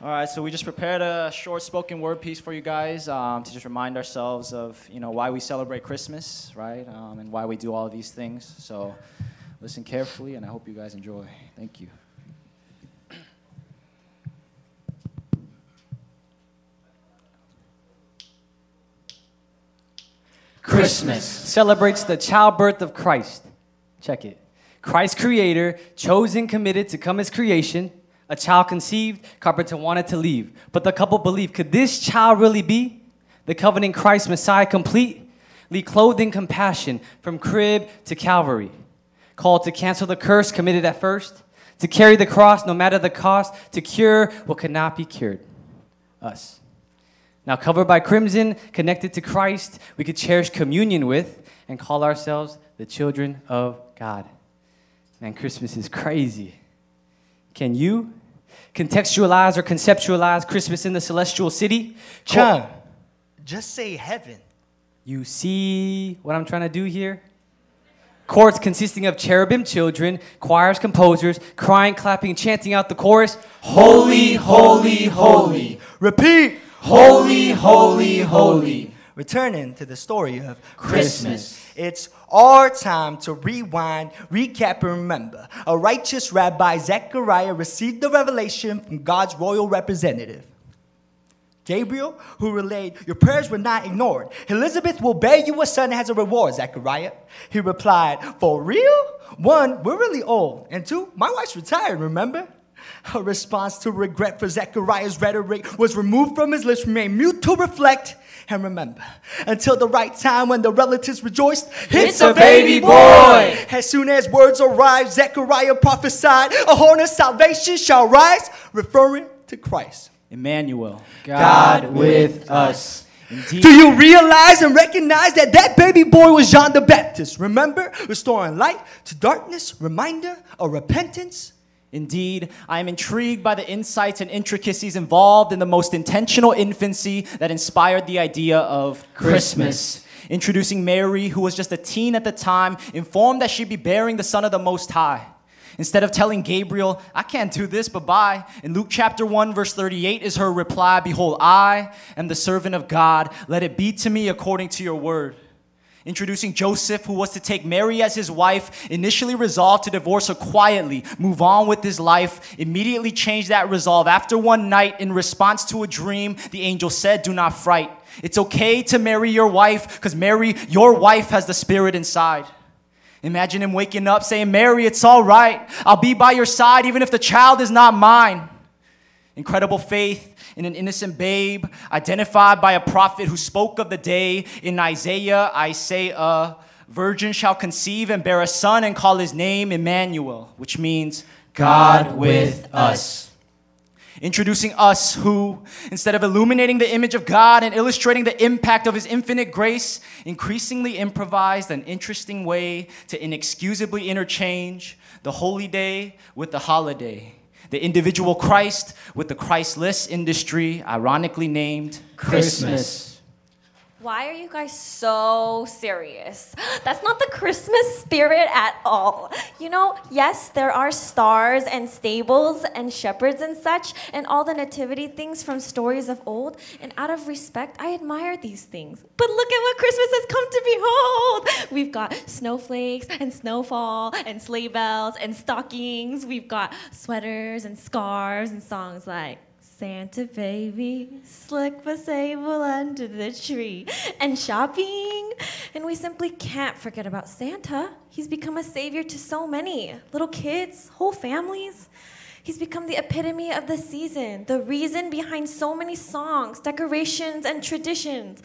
All right, so we just prepared a short spoken word piece for you guys um, to just remind ourselves of you know why we celebrate Christmas, right, um, and why we do all of these things. So listen carefully, and I hope you guys enjoy. Thank you. Christmas celebrates the childbirth of Christ. Check it. Christ creator, chosen, committed to come as creation, a child conceived, carpenter wanted to leave. But the couple believed, could this child really be the covenant Christ Messiah completely clothed in compassion from crib to Calvary? Called to cancel the curse committed at first, to carry the cross no matter the cost, to cure what could not be cured. Us. Now, covered by crimson, connected to Christ, we could cherish communion with and call ourselves the children of God. Man, Christmas is crazy. Can you contextualize or conceptualize Christmas in the celestial city? Chung, just say heaven. You see what I'm trying to do here? Courts consisting of cherubim children, choirs, composers, crying, clapping, chanting out the chorus Holy, holy, holy. Repeat. Holy, holy, holy. Returning to the story of Christmas. It's our time to rewind, recap, and remember. A righteous rabbi, Zechariah, received the revelation from God's royal representative. Gabriel, who relayed, Your prayers were not ignored. Elizabeth will bear you a son as a reward, Zechariah. He replied, For real? One, we're really old. And two, my wife's retired, remember? A response to regret for Zechariah's rhetoric was removed from his lips, remain mute to reflect and remember. Until the right time when the relatives rejoiced, It's a baby boy. As soon as words arrived, Zechariah prophesied, A horn of salvation shall rise, referring to Christ. Emmanuel, God with us. Indeed, Do you realize and recognize that that baby boy was John the Baptist? Remember, restoring light to darkness, reminder of repentance. Indeed, I am intrigued by the insights and intricacies involved in the most intentional infancy that inspired the idea of Christmas. Introducing Mary, who was just a teen at the time, informed that she'd be bearing the Son of the Most High. Instead of telling Gabriel, I can't do this, but bye, in Luke chapter 1, verse 38 is her reply Behold, I am the servant of God. Let it be to me according to your word. Introducing Joseph, who was to take Mary as his wife, initially resolved to divorce her quietly, move on with his life, immediately changed that resolve. After one night, in response to a dream, the angel said, Do not fright. It's okay to marry your wife, because Mary, your wife, has the spirit inside. Imagine him waking up saying, Mary, it's all right. I'll be by your side even if the child is not mine. Incredible faith in an innocent babe, identified by a prophet who spoke of the day in Isaiah. I say, a virgin shall conceive and bear a son and call his name Emmanuel, which means God with us. Introducing us, who, instead of illuminating the image of God and illustrating the impact of His infinite grace, increasingly improvised an interesting way to inexcusably interchange the holy day with the holiday, the individual Christ with the Christless industry, ironically named Christmas. Why are you guys so serious? That's not the Christmas spirit at all. You know, yes, there are stars and stables and shepherds and such, and all the nativity things from stories of old. And out of respect, I admire these things. But look at what Christmas has come to behold. We've got snowflakes and snowfall and sleigh bells and stockings. We've got sweaters and scarves and songs like, Santa baby, slick but sable under the tree, and shopping. And we simply can't forget about Santa. He's become a savior to so many little kids, whole families. He's become the epitome of the season, the reason behind so many songs, decorations, and traditions.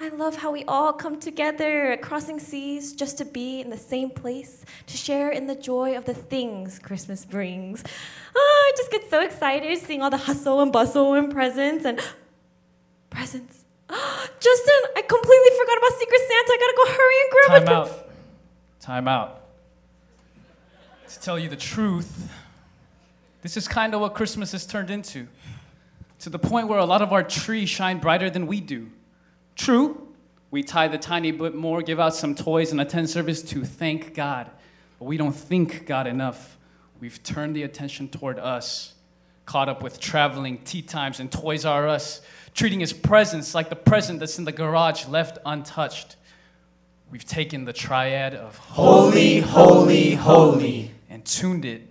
I love how we all come together, crossing seas, just to be in the same place, to share in the joy of the things Christmas brings. Oh, I just get so excited seeing all the hustle and bustle and presents and presents. Justin, I completely forgot about Secret Santa. I gotta go hurry and grab it. Time out. Time out. To tell you the truth, this is kind of what Christmas has turned into. To the point where a lot of our trees shine brighter than we do. True, we tie the tiny bit more, give out some toys, and attend service to thank God. But we don't think God enough. We've turned the attention toward us. caught up with traveling, tea times, and Toys R Us, treating his presence like the present that's in the garage left untouched. We've taken the triad of Holy, holy, holy. and tuned it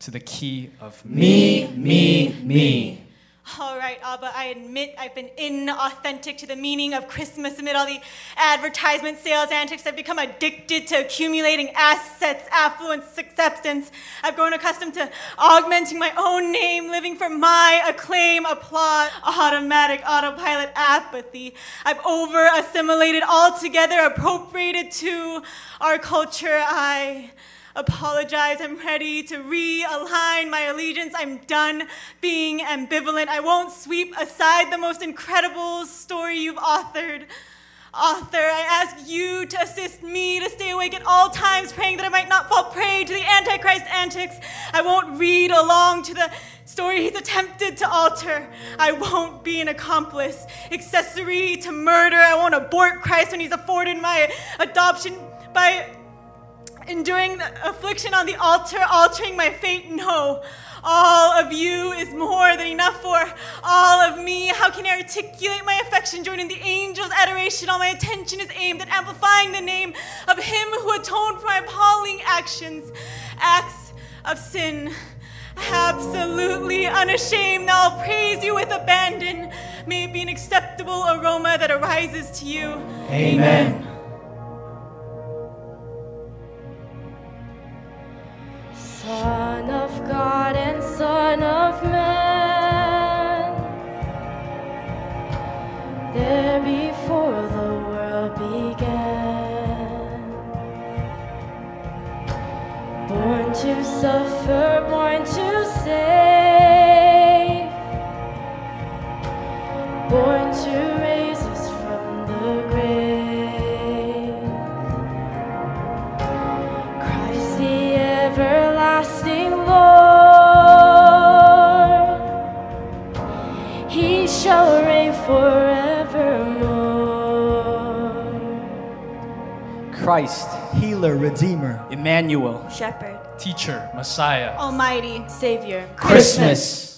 to the key of Me, me, me. All right, Abba, I admit I've been inauthentic to the meaning of Christmas amid all the advertisement sales antics. I've become addicted to accumulating assets, affluence, acceptance. I've grown accustomed to augmenting my own name, living for my acclaim, applause, automatic autopilot apathy. I've over assimilated altogether, appropriated to our culture. I apologize. I'm ready to realign my allegiance. I'm done being ambivalent. I won't sweep aside the most incredible story you've authored. Author, I ask you to assist me to stay awake at all times, praying that I might not fall prey to the Antichrist antics. I won't read along to the story he's attempted to alter. I won't be an accomplice, accessory to murder. I won't abort Christ when he's afforded my adoption by enduring affliction on the altar, altering my fate? No. All of you is more than enough for all of me. How can I articulate my affection joining the angels' adoration? All my attention is aimed at amplifying the name of Him who atoned for my appalling actions, acts of sin. Absolutely unashamed, now I'll praise you with abandon. May it be an acceptable aroma that arises to you. Amen. Son there before the world began, born to suffer, born to save, born to raise us from the grave. Christ the everlasting Lord, He shall forevermore. Christ, Healer, Redeemer. Emmanuel. Shepherd. teacher, Messiah. Almighty. Savior. Christmas.